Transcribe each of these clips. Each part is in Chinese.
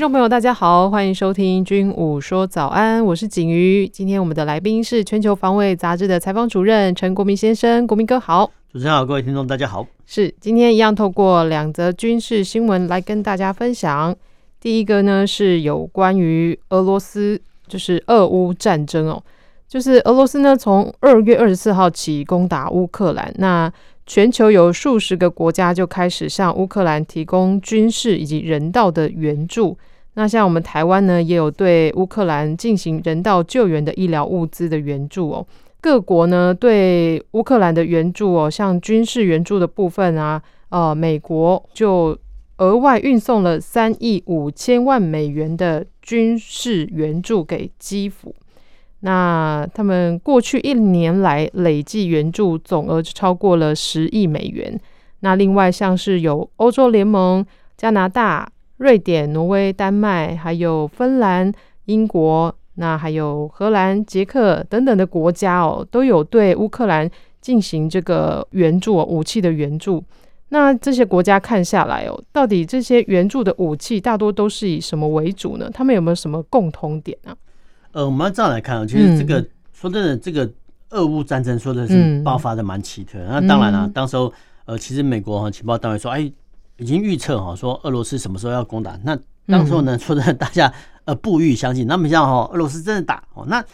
听众朋友，大家好，欢迎收听《军武说早安》，我是景瑜。今天我们的来宾是《全球防卫杂志》的采访主任陈国民先生，国民哥好。主持人好，各位听众大家好。是，今天一样透过两则军事新闻来跟大家分享。第一个呢是有关于俄罗斯。就是俄乌战争哦，就是俄罗斯呢，从二月二十四号起攻打乌克兰，那全球有数十个国家就开始向乌克兰提供军事以及人道的援助。那像我们台湾呢，也有对乌克兰进行人道救援的医疗物资的援助哦。各国呢对乌克兰的援助哦，像军事援助的部分啊，呃，美国就额外运送了三亿五千万美元的。军事援助给基辅，那他们过去一年来累计援助总额就超过了十亿美元。那另外像是有欧洲联盟、加拿大、瑞典、挪威、丹麦，还有芬兰、英国，那还有荷兰、捷克等等的国家哦，都有对乌克兰进行这个援助，武器的援助。那这些国家看下来哦，到底这些援助的武器大多都是以什么为主呢？他们有没有什么共同点呢？呃，我们要这样来看啊，其实这个、嗯、说真的，这个俄乌战争说的是爆发的蛮奇特。嗯、那当然了、啊，当时候呃，其实美国哈情报单位说，哎，已经预测哈，说俄罗斯什么时候要攻打。那当时候呢，说真的，大家呃不予相信。那么像哈，俄罗斯真的打哦，那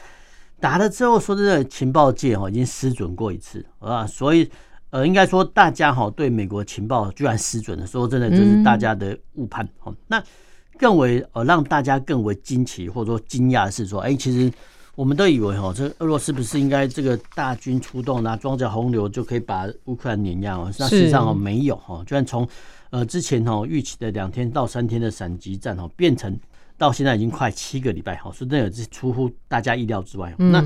打了之后，说真的，情报界哈已经失准过一次啊，所以。呃，应该说，大家哈对美国情报居然失准了，说真的，这是大家的误判。哦，那更为呃让大家更为惊奇或者说惊讶的是说，哎，其实我们都以为哈，这俄罗斯不是应该这个大军出动，拿装甲洪流就可以把乌克兰碾压哦？那实上哦没有哈，居然从呃之前哦预期的两天到三天的闪击战哈，变成到现在已经快七个礼拜哈，说真的是出乎大家意料之外。那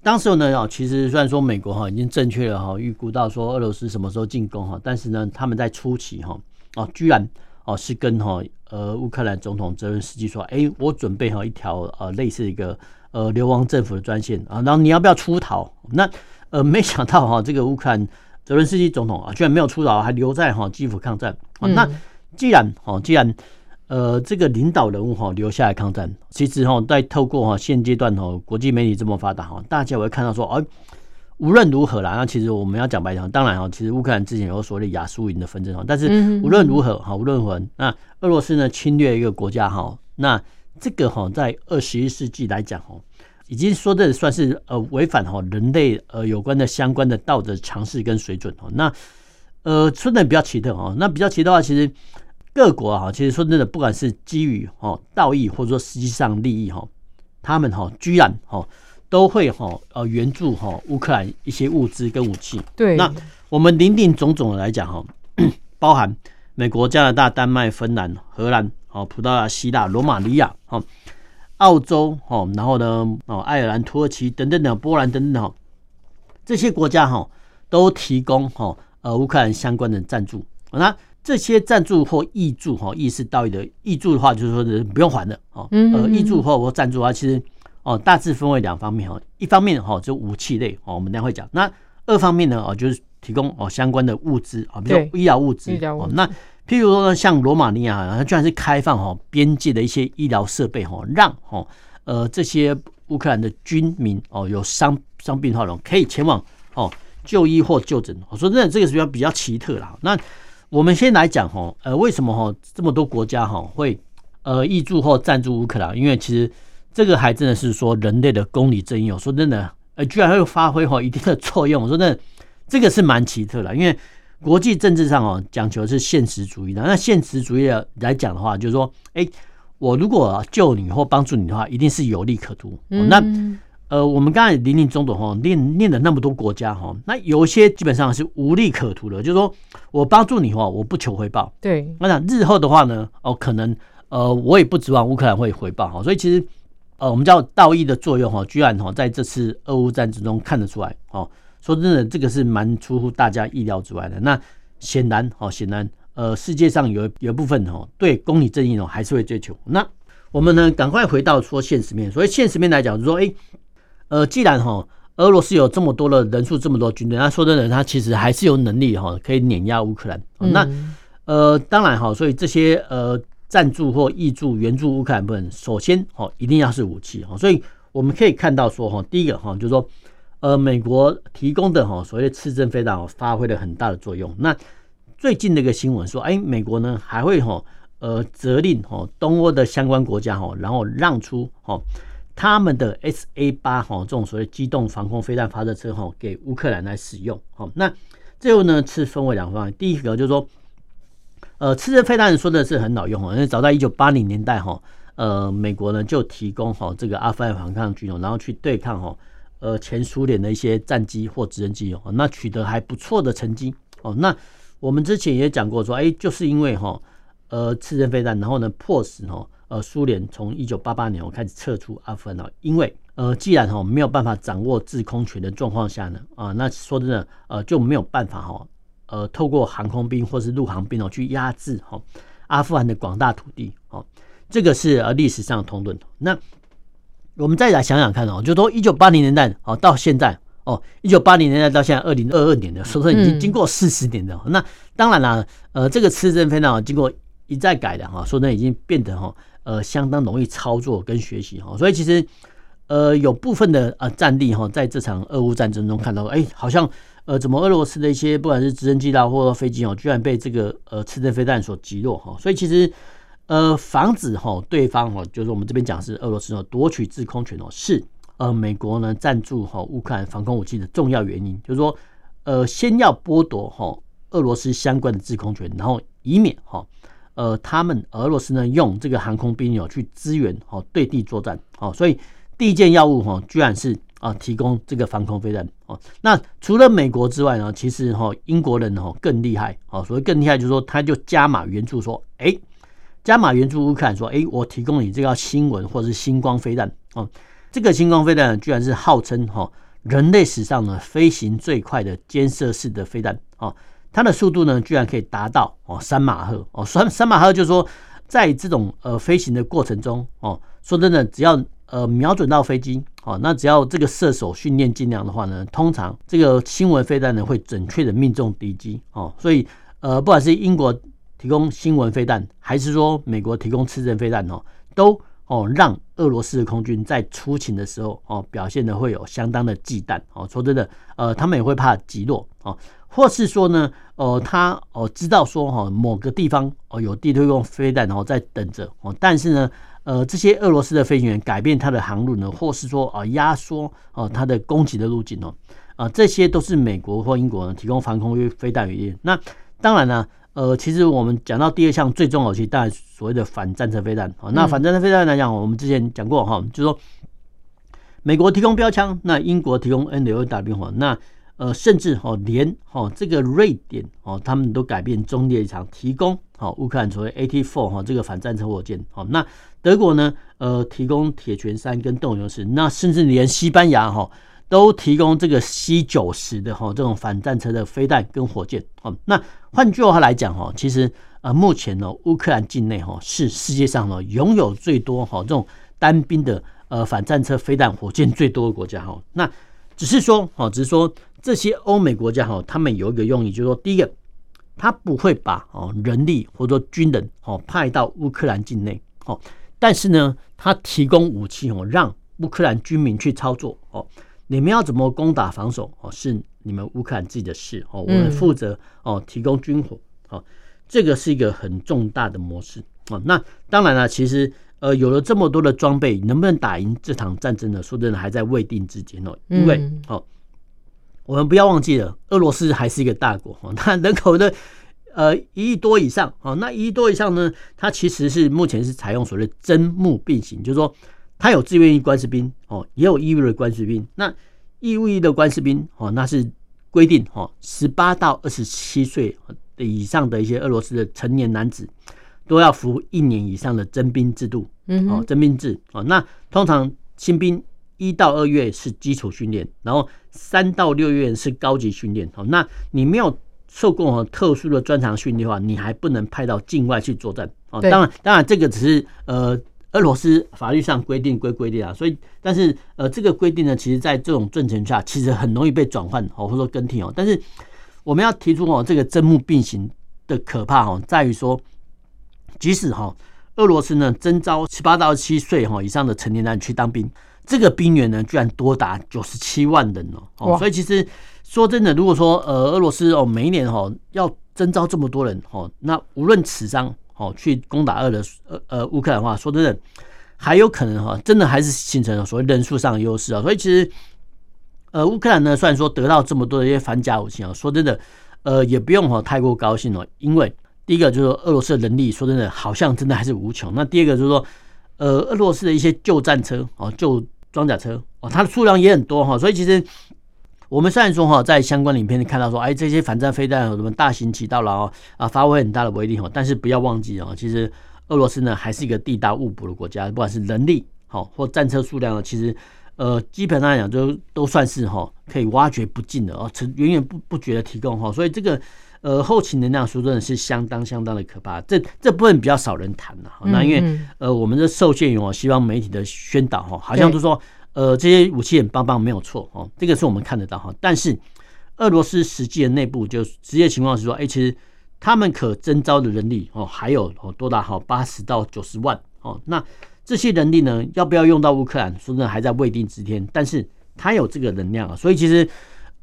当时呢，哦，其实虽然说美国哈已经正确了哈预估到说俄罗斯什么时候进攻哈，但是呢，他们在初期哈哦，居然哦是跟哈呃乌克兰总统泽伦斯基说，哎，我准备哈一条呃类似一个呃流亡政府的专线啊，然后你要不要出逃？那呃没想到哈这个乌克兰泽伦斯基总统啊居然没有出逃，还留在哈基辅抗战。那既然哈既然呃，这个领导人物哈留下来抗战，其实哈在透过哈现阶段哈国际媒体这么发达哈，大家会看到说，哎，无论如何啦，那其实我们要讲白讲，当然哈，其实乌克兰之前有所谓的亚速营的纷争哈，但是无论如何哈，无论如何，那俄罗斯呢侵略一个国家哈，那这个哈在二十一世纪来讲哈，已经说的算是呃违反哈人类呃有关的相关的道德常识跟水准哈，那呃说的比较奇特哈，那比较奇特的话，其实。各国啊，其实说真的，不管是基于哈道义，或者说实际上利益哈，他们哈居然哈都会哈呃援助哈乌克兰一些物资跟武器。对，那我们林林总总的来讲哈，包含美国、加拿大、丹麦、芬兰、荷兰、哦葡萄牙、希腊、罗马尼亚、哈澳洲、哈然后呢哦爱尔兰、土耳其等等等波兰等等哈这些国家哈都提供哈呃乌克兰相关的赞助。那这些赞助或益助哈，义是道义的益助的话，就是说的不用还的哦。呃，益助或或赞助啊，其实哦大致分为两方面哈。一方面哈就武器类哦，我们等下会讲。那二方面呢哦就是提供哦相关的物资啊，比如医疗物资哦。那譬如说呢，像罗马尼亚，它居然是开放哈边界的一些医疗设备哈，让哈呃这些乌克兰的军民哦有伤伤病的话可以前往哦就医或就诊。我说真的，这个是比较比较奇特啦。那我们先来讲哈，呃，为什么哈这么多国家哈会呃挹注或赞助乌克兰？因为其实这个还真的是说人类的公理正义。我说真的，呃，居然会发挥哈一定的作用。我说真的，这个是蛮奇特的。因为国际政治上哦讲求的是现实主义的。那现实主义来讲的话，就是说，哎，我如果救你或帮助你的话，一定是有利可图。那呃，我们刚才林林总总哈念念了那么多国家哈，那有一些基本上是无利可图的，就是说我帮助你哈，我不求回报。对，我想日后的话呢，哦，可能呃，我也不指望乌克兰会回报哈，所以其实呃，我们叫道义的作用哈，居然哈在这次俄乌战争中看得出来哦。说真的，这个是蛮出乎大家意料之外的。那显然哦，显然呃，世界上有有一部分哦对公理正义哦还是会追求。那我们呢，赶快回到说现实面。所以现实面来讲，就是说哎，呃，既然哈俄罗斯有这么多的人数，这么多军队，那说真的，他其实还是有能力哈可以碾压乌克兰。那呃，当然哈，所以这些呃。赞助或挹助援助乌克兰部分，首先哦，一定要是武器哈，所以我们可以看到说哈，第一个哈，就是说呃，美国提供的哈所谓的刺针飞弹发挥了很大的作用。那最近的一个新闻说，哎，美国呢还会哈呃责令哈东欧的相关国家哈，然后让出哈他们的 S A 八哈这种所谓机动防空飞弹发射车哈给乌克兰来使用。好，那最后呢是分为两方面，第一个就是说。呃，刺针飞弹说的是很好用哦，因为早在一九八零年代哈，呃，美国呢就提供哈这个阿富汗反抗军哦，然后去对抗哈呃前苏联的一些战机或直升机哦，那取得还不错的成绩哦。那我们之前也讲过说，哎，就是因为哈呃次针飞弹，然后呢迫使哈呃苏联从一九八八年开始撤出阿富汗了，因为呃既然哈没有办法掌握制空权的状况下呢啊，那说真的呃就没有办法哈。呃，透过航空兵或是陆航兵哦，去压制哈阿富汗的广大土地哦，这个是呃历史上的通论。那我们再来想想看哦，就说一九八零年代哦到现在哦，一九八零年代到现在二零二二年的，说说已经经过四十年的。那当然了，呃，这个刺针飞弹经过一再改良哈，说呢已经变得哈呃相当容易操作跟学习哈，所以其实呃有部分的呃战力哈，在这场俄乌战争中看到，哎，好像。呃，怎么俄罗斯的一些不管是直升机啦，或者飞机哦，居然被这个呃刺针飞弹所击落哈？所以其实呃，防止哈对方哈，就是我们这边讲是俄罗斯哦夺取制空权哦，是呃美国呢赞助哈乌克兰防空武器的重要原因，就是说呃先要剥夺哈俄罗斯相关的制空权，然后以免哈呃他们俄罗斯呢用这个航空兵哦去支援哦对地作战哦，所以第一件要务哈居然是。啊，提供这个防空飞弹哦。那除了美国之外呢，其实哈英国人哈更厉害哦。所以更厉害，就是说他就加码援助，说哎，加码援助乌克兰，说哎，我提供你这个新闻或者是星光飞弹哦。这个星光飞弹居然是号称哈人类史上呢飞行最快的肩射式的飞弹哦。它的速度呢居然可以达到哦三马赫哦。三三马赫就是说在这种呃飞行的过程中哦，说真的，只要呃瞄准到飞机。哦，那只要这个射手训练精良的话呢，通常这个新闻飞弹呢会准确的命中敌机哦。所以呃，不管是英国提供新闻飞弹，还是说美国提供刺针飞弹哦，都哦让俄罗斯的空军在出勤的时候哦表现的会有相当的忌惮哦。说真的，呃，他们也会怕击落哦，或是说呢，呃，他哦知道说哈某个地方哦有地对空飞弹哦在等着哦，但是呢。呃，这些俄罗斯的飞行员改变他的航路呢，或是说啊压缩哦他的攻击的路径哦，啊这些都是美国或英国呢提供防空飞弹原因。那当然呢，呃，其实我们讲到第二项最重要的，其实当然所谓的反战车飞弹啊。那反战车飞弹来讲，我们之前讲过哈，就是说美国提供标枪，那英国提供 NLW 哈，那。呃，甚至哦，连哦这个瑞典哦，他们都改变中立场，提供哦乌克兰所谓 AT4 哈这个反战车火箭。好，那德国呢，呃，提供铁拳三跟斗牛士，那甚至连西班牙哈都提供这个 C 九十的哈这种反战车的飞弹跟火箭。哦，那换句话来讲哈，其实呃目前呢，乌克兰境内哈是世界上呢拥有最多哈这种单兵的呃反战车飞弹火箭最多的国家哈。那只是说哦，只是说。这些欧美国家哈，他们有一个用意，就是说，第一个，他不会把哦人力或者说军人哦派到乌克兰境内哦，但是呢，他提供武器哦，让乌克兰军民去操作哦。你们要怎么攻打防守哦，是你们乌克兰自己的事哦，我们负责哦提供军火哦，这个是一个很重大的模式哦。那当然了，其实呃有了这么多的装备，能不能打赢这场战争呢？说真的，还在未定之间哦，因为哦。我们不要忘记了，俄罗斯还是一个大国哦，它人口的呃一亿多以上哦，那一亿多以上呢，它其实是目前是采用所谓的征募并行，就是说它有自愿役官士兵哦，也有义务的官士兵。那义务役的官士兵哦，那是规定哦，十八到二十七岁以上的一些俄罗斯的成年男子都要服一年以上的征兵制度嗯，哦，征兵制哦。那通常新兵一到二月是基础训练，然后三到六月是高级训练。哦，那你没有受过特殊的专长训练的话，你还不能派到境外去作战。哦，当然，当然这个只是呃。俄罗斯法律上规定归规定啊，所以但是呃这个规定呢，其实在这种政权下，其实很容易被转换哦，或者说更替哦。但是我们要提出哦，这个针目并行的可怕哦，在于说，即使哈俄罗斯呢征召十八到七岁哈以上的成年男去当兵，这个兵员呢居然多达九十七万人哦哦，所以其实说真的，如果说呃俄罗斯哦每一年哦要征召这么多人哦，那无论此伤。哦，去攻打俄的呃呃乌克兰的话，说真的，还有可能哈，真的还是形成了所谓人数上的优势啊。所以其实，呃，乌克兰呢，虽然说得到这么多的一些反甲武器啊，说真的，呃，也不用哈太过高兴哦。因为第一个就是说，俄罗斯的能力，说真的，好像真的还是无穷。那第二个就是说，呃，俄罗斯的一些旧战车哦，旧装甲车哦，它的数量也很多哈。所以其实。我们虽然说哈，在相关影片里看到说，哎，这些反战飞弹有什么大行其道了哦，啊，发挥很大的威力哈，但是不要忘记哦，其实俄罗斯呢还是一个地大物博的国家，不管是人力好或战车数量呢，其实呃基本上来讲就都算是哈可以挖掘不尽的哦，源源不不绝的提供哈，所以这个呃后勤能量说真的是相当相当的可怕，这这部分比较少人谈了，那因为呃我们的受限于哦西方媒体的宣导哈，好像都说。呃，这些武器很棒棒，没有错哦，这个是我们看得到哈。但是俄罗斯实际的内部就实际情况是说，哎，其实他们可征召的人力哦，还有哦多达好八十到九十万哦。那这些人力呢，要不要用到乌克兰？说真的还在未定之天。但是他有这个能量啊，所以其实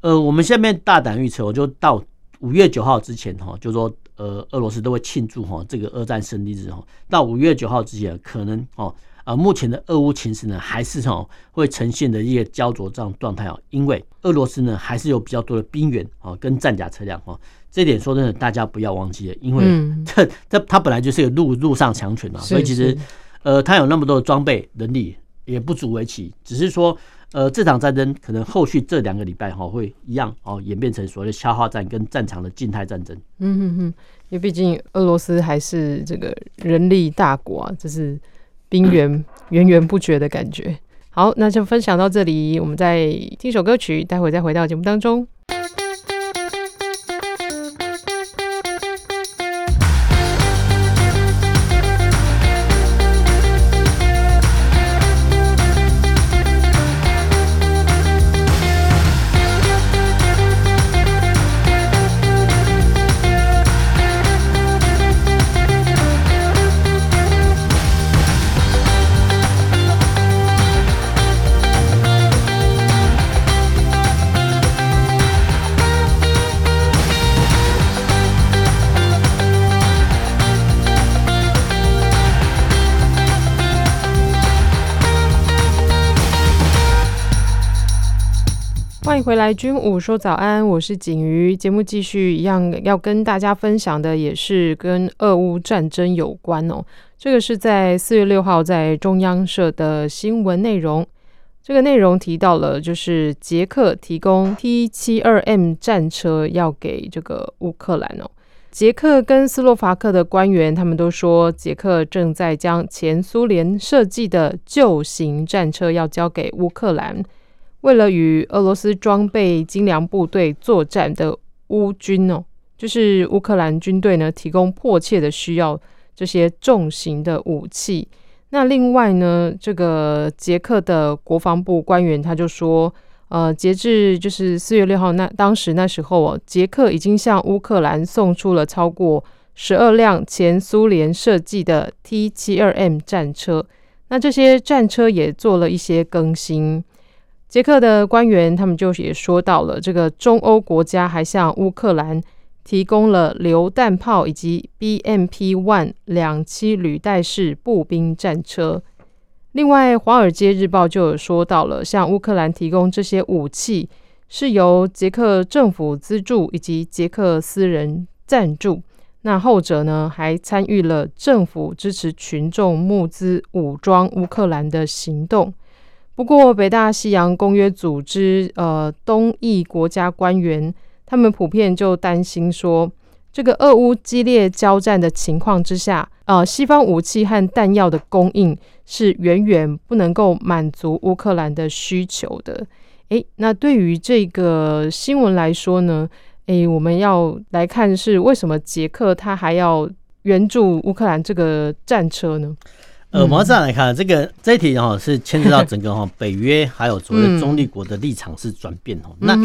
呃，我们下面大胆预测，我就到五月九号之前哈，就说呃，俄罗斯都会庆祝哈这个二战胜利日哈。到五月九号之前，可能哦。啊，目前的俄乌情势呢，还是哦会呈现的一个焦灼这样状态哦，因为俄罗斯呢还是有比较多的兵员哦跟战甲车辆哦，这点说真的大家不要忘记了，因为这这它本来就是一个陆陆上强权嘛，所以其实呃它有那么多的装备能力也不足为奇，只是说呃这场战争可能后续这两个礼拜哈会一样哦演变成所谓的消耗战跟战场的静态战争。嗯哼哼，因为毕竟俄罗斯还是这个人力大国啊，就是。冰原源源不绝的感觉。好，那就分享到这里，我们再听首歌曲，待会再回到节目当中。回来，军武说早安，我是景瑜。节目继续一样，要跟大家分享的也是跟俄乌战争有关哦。这个是在四月六号在中央社的新闻内容。这个内容提到了，就是捷克提供 T 七二 M 战车要给这个乌克兰哦。捷克跟斯洛伐克的官员他们都说，捷克正在将前苏联设计的旧型战车要交给乌克兰。为了与俄罗斯装备精良部队作战的乌军哦，就是乌克兰军队呢，提供迫切的需要这些重型的武器。那另外呢，这个捷克的国防部官员他就说，呃，截至就是四月六号那当时那时候哦，捷克已经向乌克兰送出了超过十二辆前苏联设计的 T 七二 M 战车。那这些战车也做了一些更新。捷克的官员他们就也说到了，这个中欧国家还向乌克兰提供了榴弹炮以及 BMP-1 两栖履带式步兵战车。另外，《华尔街日报》就有说到了，向乌克兰提供这些武器是由捷克政府资助以及捷克私人赞助。那后者呢，还参与了政府支持群众募资武装乌克兰的行动。不过，北大西洋公约组织呃东翼国家官员，他们普遍就担心说，这个俄乌激烈交战的情况之下，呃，西方武器和弹药的供应是远远不能够满足乌克兰的需求的。诶，那对于这个新闻来说呢，诶，我们要来看是为什么捷克他还要援助乌克兰这个战车呢？呃，我们这样来看，这个这一题哈是牵涉到整个哈 北约还有所谓的中立国的立场是转变哦。那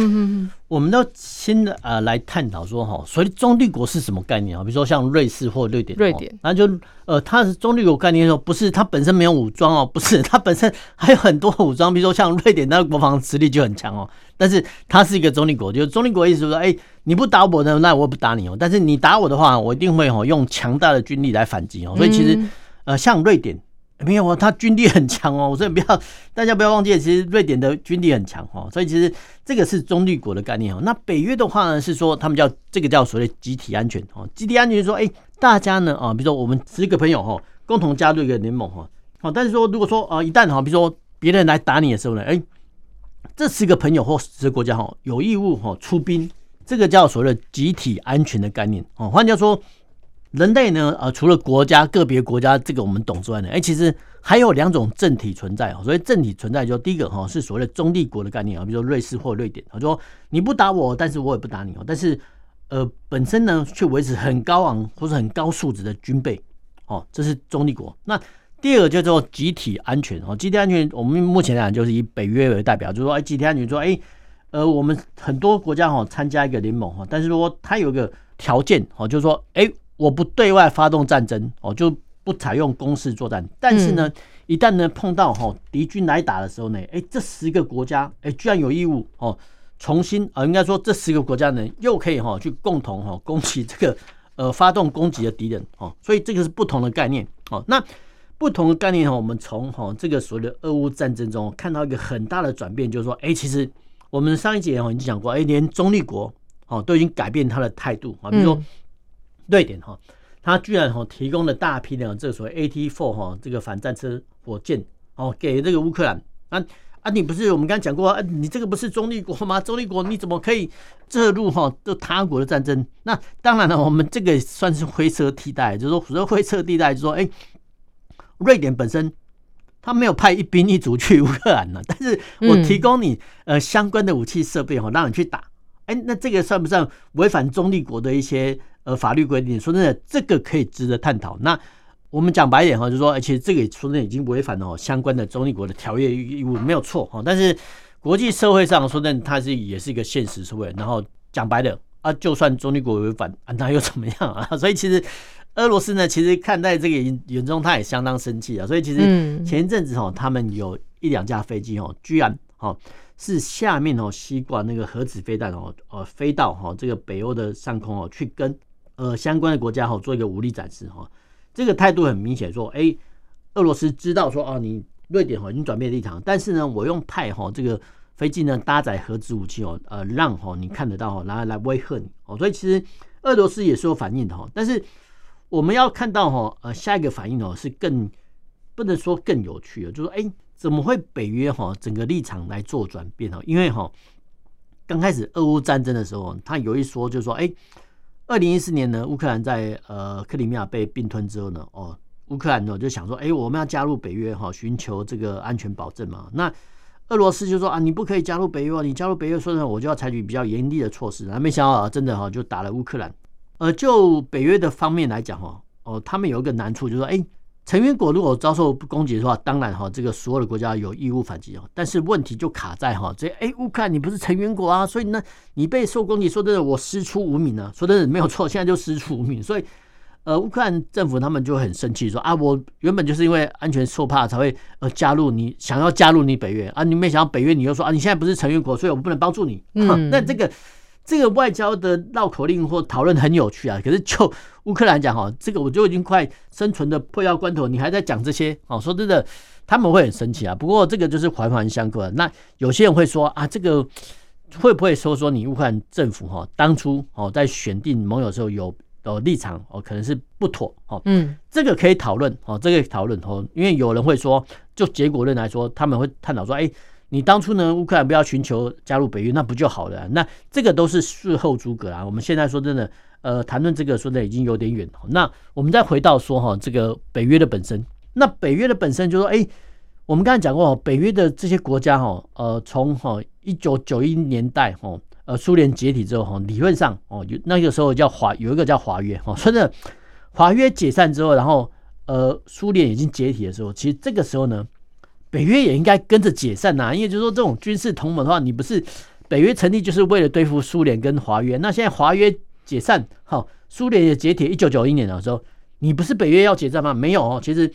我们都先呃来探讨说哈，所谓中立国是什么概念啊？比如说像瑞士或瑞典，瑞典，那就呃它是中立国概念说不是它本身没有武装哦，不是它本身还有很多武装，比如说像瑞典，它的国防实力就很强哦。但是它是一个中立国，就是中立国意思是说，哎，你不打我呢，那我也不打你哦。但是你打我的话，我一定会哦用强大的军力来反击哦。所以其实。呃，像瑞典没有啊，他军力很强哦，所以不要大家不要忘记，其实瑞典的军力很强哦，所以其实这个是中立国的概念哦。那北约的话呢，是说他们叫这个叫所谓集体安全哦，集体安全说，哎，大家呢啊，比如说我们十个朋友哈，共同加入一个联盟哈，好，但是说如果说啊，一旦哈，比如说别人来打你的时候呢，哎，这十个朋友或十个国家哈，有义务哈出兵，这个叫所谓的集体安全的概念哦，换句话说。人类呢，呃，除了国家个别国家这个我们懂之外呢，哎，其实还有两种政体存在哦。所以政体存在，就第一个哈是所谓的中立国的概念啊，比如说瑞士或瑞典，他说你不打我，但是我也不打你哦。但是呃，本身呢却维持很高昂或者很高素质的军备哦，这是中立国。那第二个叫做集体安全哦，集体安全我们目前来讲就是以北约为代表，就是说哎，集体安全说哎，呃，我们很多国家哈参加一个联盟哈，但是说它有一个条件哦，就是说哎。我不对外发动战争哦，就不采用攻势作战。但是呢，一旦呢碰到哈敌军来打的时候呢，哎，这十个国家哎居然有义务哦，重新啊，应该说这十个国家呢又可以哈去共同哈攻击这个呃发动攻击的敌人哦，所以这个是不同的概念哦。那不同的概念哈，我们从哈这个所谓的俄乌战争中看到一个很大的转变，就是说，哎，其实我们上一节哈已经讲过，哎，连中立国哦都已经改变他的态度啊，比如说。瑞典哈，他居然哈提供了大批的这个所谓 AT4 哈这个反战车火箭哦给这个乌克兰啊啊，你不是我们刚刚讲过啊，你这个不是中立国吗？中立国你怎么可以介入哈这他国的战争？那当然了，我们这个算是灰色地带，就是说所谓灰色地带，就是说哎，瑞典本身他没有派一兵一卒去乌克兰呢，但是我提供你呃相关的武器设备哈，让你去打，哎，那这个算不算违反中立国的一些？呃，法律规定说真的，这个可以值得探讨。那我们讲白一点哈，就是说，而且这个说真的已经违反了相关的中立国的条约义务，没有错哈。但是国际社会上说真的，它是也是一个现实社会。然后讲白了啊，就算中立国违反啊，那又怎么样啊？所以其实俄罗斯呢，其实看待这个严中，他也相当生气啊。所以其实前一阵子哈，他们有一两架飞机哦，居然哈是下面哦吸挂那个核子飞弹哦，呃，飞到哈这个北欧的上空哦，去跟。呃，相关的国家哈做一个武力展示哈，这个态度很明显，说，哎，俄罗斯知道说，哦，你瑞典哈已经转变立场，但是呢，我用派哈这个飞机呢搭载核子武器哦，呃，让哈你看得到然后来威吓你哦，所以其实俄罗斯也是有反应的哈，但是我们要看到哈，呃，下一个反应哦是更不能说更有趣的，就是哎，怎么会北约哈整个立场来做转变哈？因为哈刚开始俄乌战争的时候，他有一说就是说，哎。二零一四年呢，乌克兰在呃克里米亚被并吞之后呢，哦，乌克兰呢就想说，哎，我们要加入北约哈，寻求这个安全保证嘛。那俄罗斯就说啊，你不可以加入北约，你加入北约，说呢，我就要采取比较严厉的措施。那没想到啊，真的哈，就打了乌克兰。呃，就北约的方面来讲哈，哦，他们有一个难处，就是说，哎。成员国如果遭受攻击的话，当然哈，这个所有的国家有义务反击哦。但是问题就卡在哈，这哎，乌克兰你不是成员国啊，所以呢，你被受攻击，说真的，我师出无名啊，说真的没有错，现在就师出无名。所以，呃，乌克兰政府他们就很生气，说啊，我原本就是因为安全受怕才会呃加入你，想要加入你北约啊，你没想到北约你又说啊，你现在不是成员国，所以我们不能帮助你。嗯，那这个。这个外交的绕口令或讨论很有趣啊，可是就 乌克兰讲哈，这个我就已经快生存的迫要关头，你还在讲这些哦，说真的，他们会很生气啊。不过这个就是环环相扣。那有些人会说啊，这个会不会说说你乌克兰政府哈，当初哦在选定盟友的时候有呃立场哦，可能是不妥哦。嗯，这个可以讨论哦，这个讨论哦，因为有人会说，就结果论来说，他们会探讨说，哎。你当初呢，乌克兰不要寻求加入北约，那不就好了？那这个都是事后诸葛啊。我们现在说真的，呃，谈论这个说的已经有点远。那我们再回到说哈，这个北约的本身，那北约的本身就说，哎，我们刚才讲过，北约的这些国家哈，呃，从哈一九九一年代哈，呃，苏联解体之后哈，理论上哦，有那个时候叫华，有一个叫华约哈，说的华约解散之后，然后呃，苏联已经解体的时候，其实这个时候呢。北约也应该跟着解散呐、啊，因为就是说这种军事同盟的话，你不是北约成立就是为了对付苏联跟华约？那现在华约解散，好，苏联也解体，一九九一年的时候，你不是北约要解散吗？没有哦，其实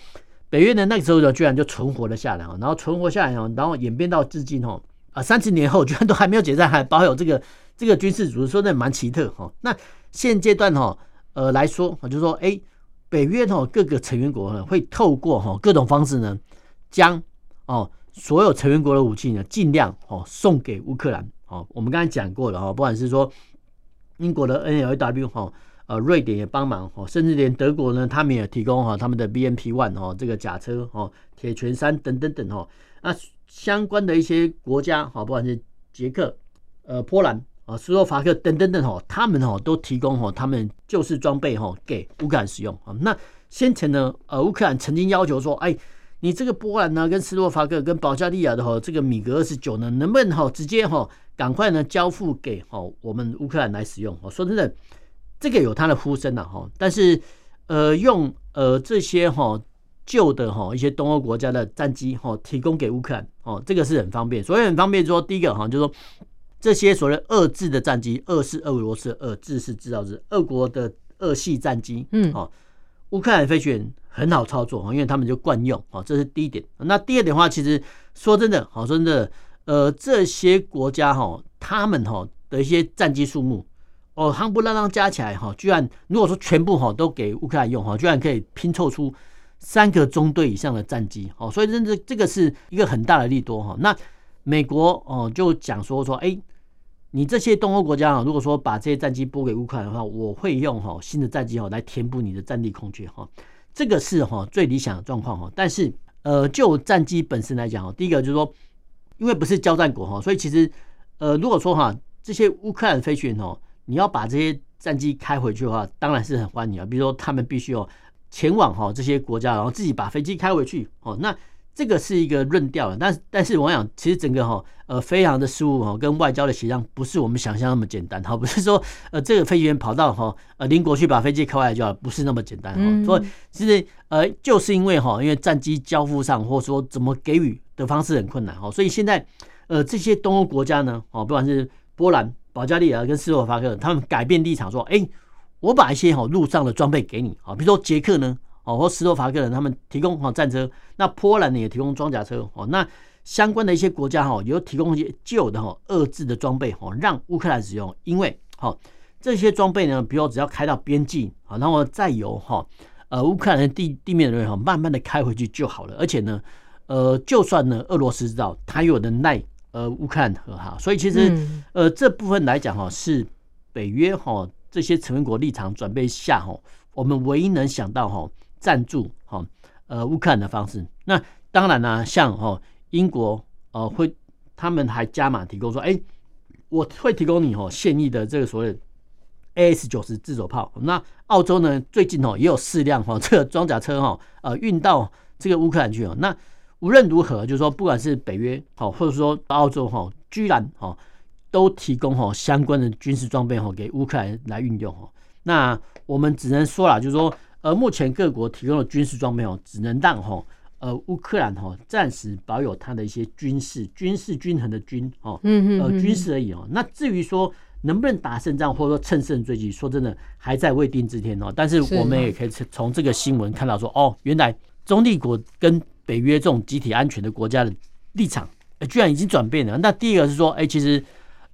北约呢那个时候呢，居然就存活了下来，然后存活下来，然后演变到至今哦，啊，三十年后居然都还没有解散，还保有这个这个军事组织，说那蛮奇特哈。那现阶段哈，呃来说，我就说，哎，北约哈各个成员国呢会透过哈各种方式呢将。哦，所有成员国的武器呢，尽量哦送给乌克兰。哦，我们刚才讲过了哈，不管是说英国的 NLW 哈，呃，瑞典也帮忙哦，甚至连德国呢，他们也提供哈他们的 BMP One 哦，这个甲车哦，铁拳三等等等哦。那相关的一些国家哈，不管是捷克、呃波兰啊、斯洛伐克等等等哦，他们哦都提供哦他们旧式装备哈给乌克兰使用啊。那先前呢，呃，乌克兰曾经要求说，哎。你这个波兰呢，跟斯洛伐克、跟保加利亚的哈，这个米格二十九呢，能不能哈直接哈赶快呢交付给哈我们乌克兰来使用？哦，说真的，这个有它的呼声呐哈，但是呃用呃这些哈旧的哈一些东欧国家的战机哈提供给乌克兰哦，这个是很方便。所以很方便说，第一个哈就是说这些所谓俄制的战机，俄是俄罗斯，俄制是制造是，俄国的俄系战机，嗯，哦，乌克兰飞行员。很好操作，因为他们就惯用啊，这是第一点。那第二点的话，其实说真的，好真的，呃，这些国家哈，他们哈的一些战机数目，哦，夯不啷当加起来哈，居然如果说全部哈都给乌克兰用哈，居然可以拼凑出三个中队以上的战机，哦，所以真的这个是一个很大的利多哈。那美国哦就讲说说，哎。你这些东欧国家啊，如果说把这些战机拨给乌克兰的话，我会用哈新的战机哈来填补你的战地空缺哈，这个是哈最理想的状况哈。但是呃，就战机本身来讲哈，第一个就是说，因为不是交战国哈，所以其实呃，如果说哈这些乌克兰飞行员哦，你要把这些战机开回去的话，当然是很欢迎啊。比如说他们必须要前往哈这些国家，然后自己把飞机开回去哦，那。这个是一个论调，但是但是我想，其实整个哈呃飞航的事务哈跟外交的协商不是我们想象那么简单哈，不是说 呃这个飞行员跑到哈呃邻国去把飞机开回来就好，不是那么简单哈。所以其实呃就是因为哈因为战机交付上或者说怎么给予的方式很困难哈，所以现在呃这些东欧国家呢哦不管是波兰、保加利亚跟斯洛伐克，他们改变立场说，哎，我把一些哈陆上的装备给你啊，比如说捷克呢。哦，或斯洛伐克人他们提供哈战车，那波兰呢也提供装甲车哦。那相关的一些国家哈，有提供一些旧的哈遏制的装备哦，让乌克兰使用。因为哈这些装备呢，比如只要开到边境啊，然后再由哈呃乌克兰的地地面的人哈慢慢的开回去就好了。而且呢，呃，就算呢俄罗斯知道他有能耐呃乌克兰和哈，所以其实呃这部分来讲哈，是北约哈这些成员国立场转变下哈，我们唯一能想到哈。赞助哈呃乌克兰的方式，那当然呢、像哈英国呃会他们还加码提供说，哎、我会提供你哦现役的这个所谓 AS 九十自走炮。那澳洲呢最近哦也有四辆哈这个装甲车哈呃运到这个乌克兰去哦。那无论如何，就是说不管是北约哈或者说澳洲哈，居然哈都提供哈相关的军事装备哈给乌克兰来运用哈。那我们只能说啦，就是说。而目前各国提供的军事装备哦，只能让哈呃乌克兰哈暂时保有它的一些军事军事均衡的军哦，嗯呃军事而已哦。那至于说能不能打胜仗或者说乘胜追击，说真的还在未定之天哦。但是我们也可以从这个新闻看到说，哦，原来中立国跟北约这种集体安全的国家的立场，居然已经转变了。那第一个是说，哎，其实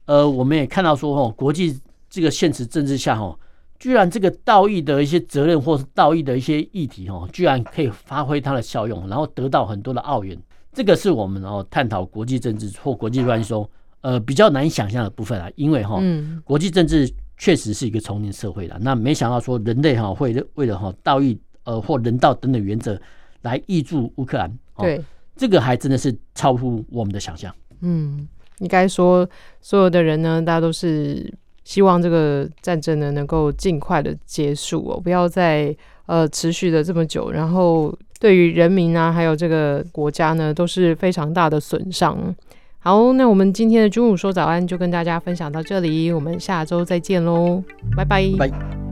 呃我们也看到说，哦，国际这个现实政治下，哈。居然这个道义的一些责任，或是道义的一些议题，哦，居然可以发挥它的效用，然后得到很多的奥援。这个是我们哦探讨国际政治或国际关系中，呃，比较难以想象的部分啊。因为哈，国际政治确实是一个丛林社会的。那没想到说人类哈会为了哈道义呃或人道等等原则来挹注乌克兰。对，这个还真的是超乎我们的想象。嗯，应该说所有的人呢，大家都是希望这个战争呢能够尽快的结束哦，不要再呃持续的这么久，然后对于人民啊，还有这个国家呢，都是非常大的损伤。好，那我们今天的中午说早安就跟大家分享到这里，我们下周再见喽，拜。拜。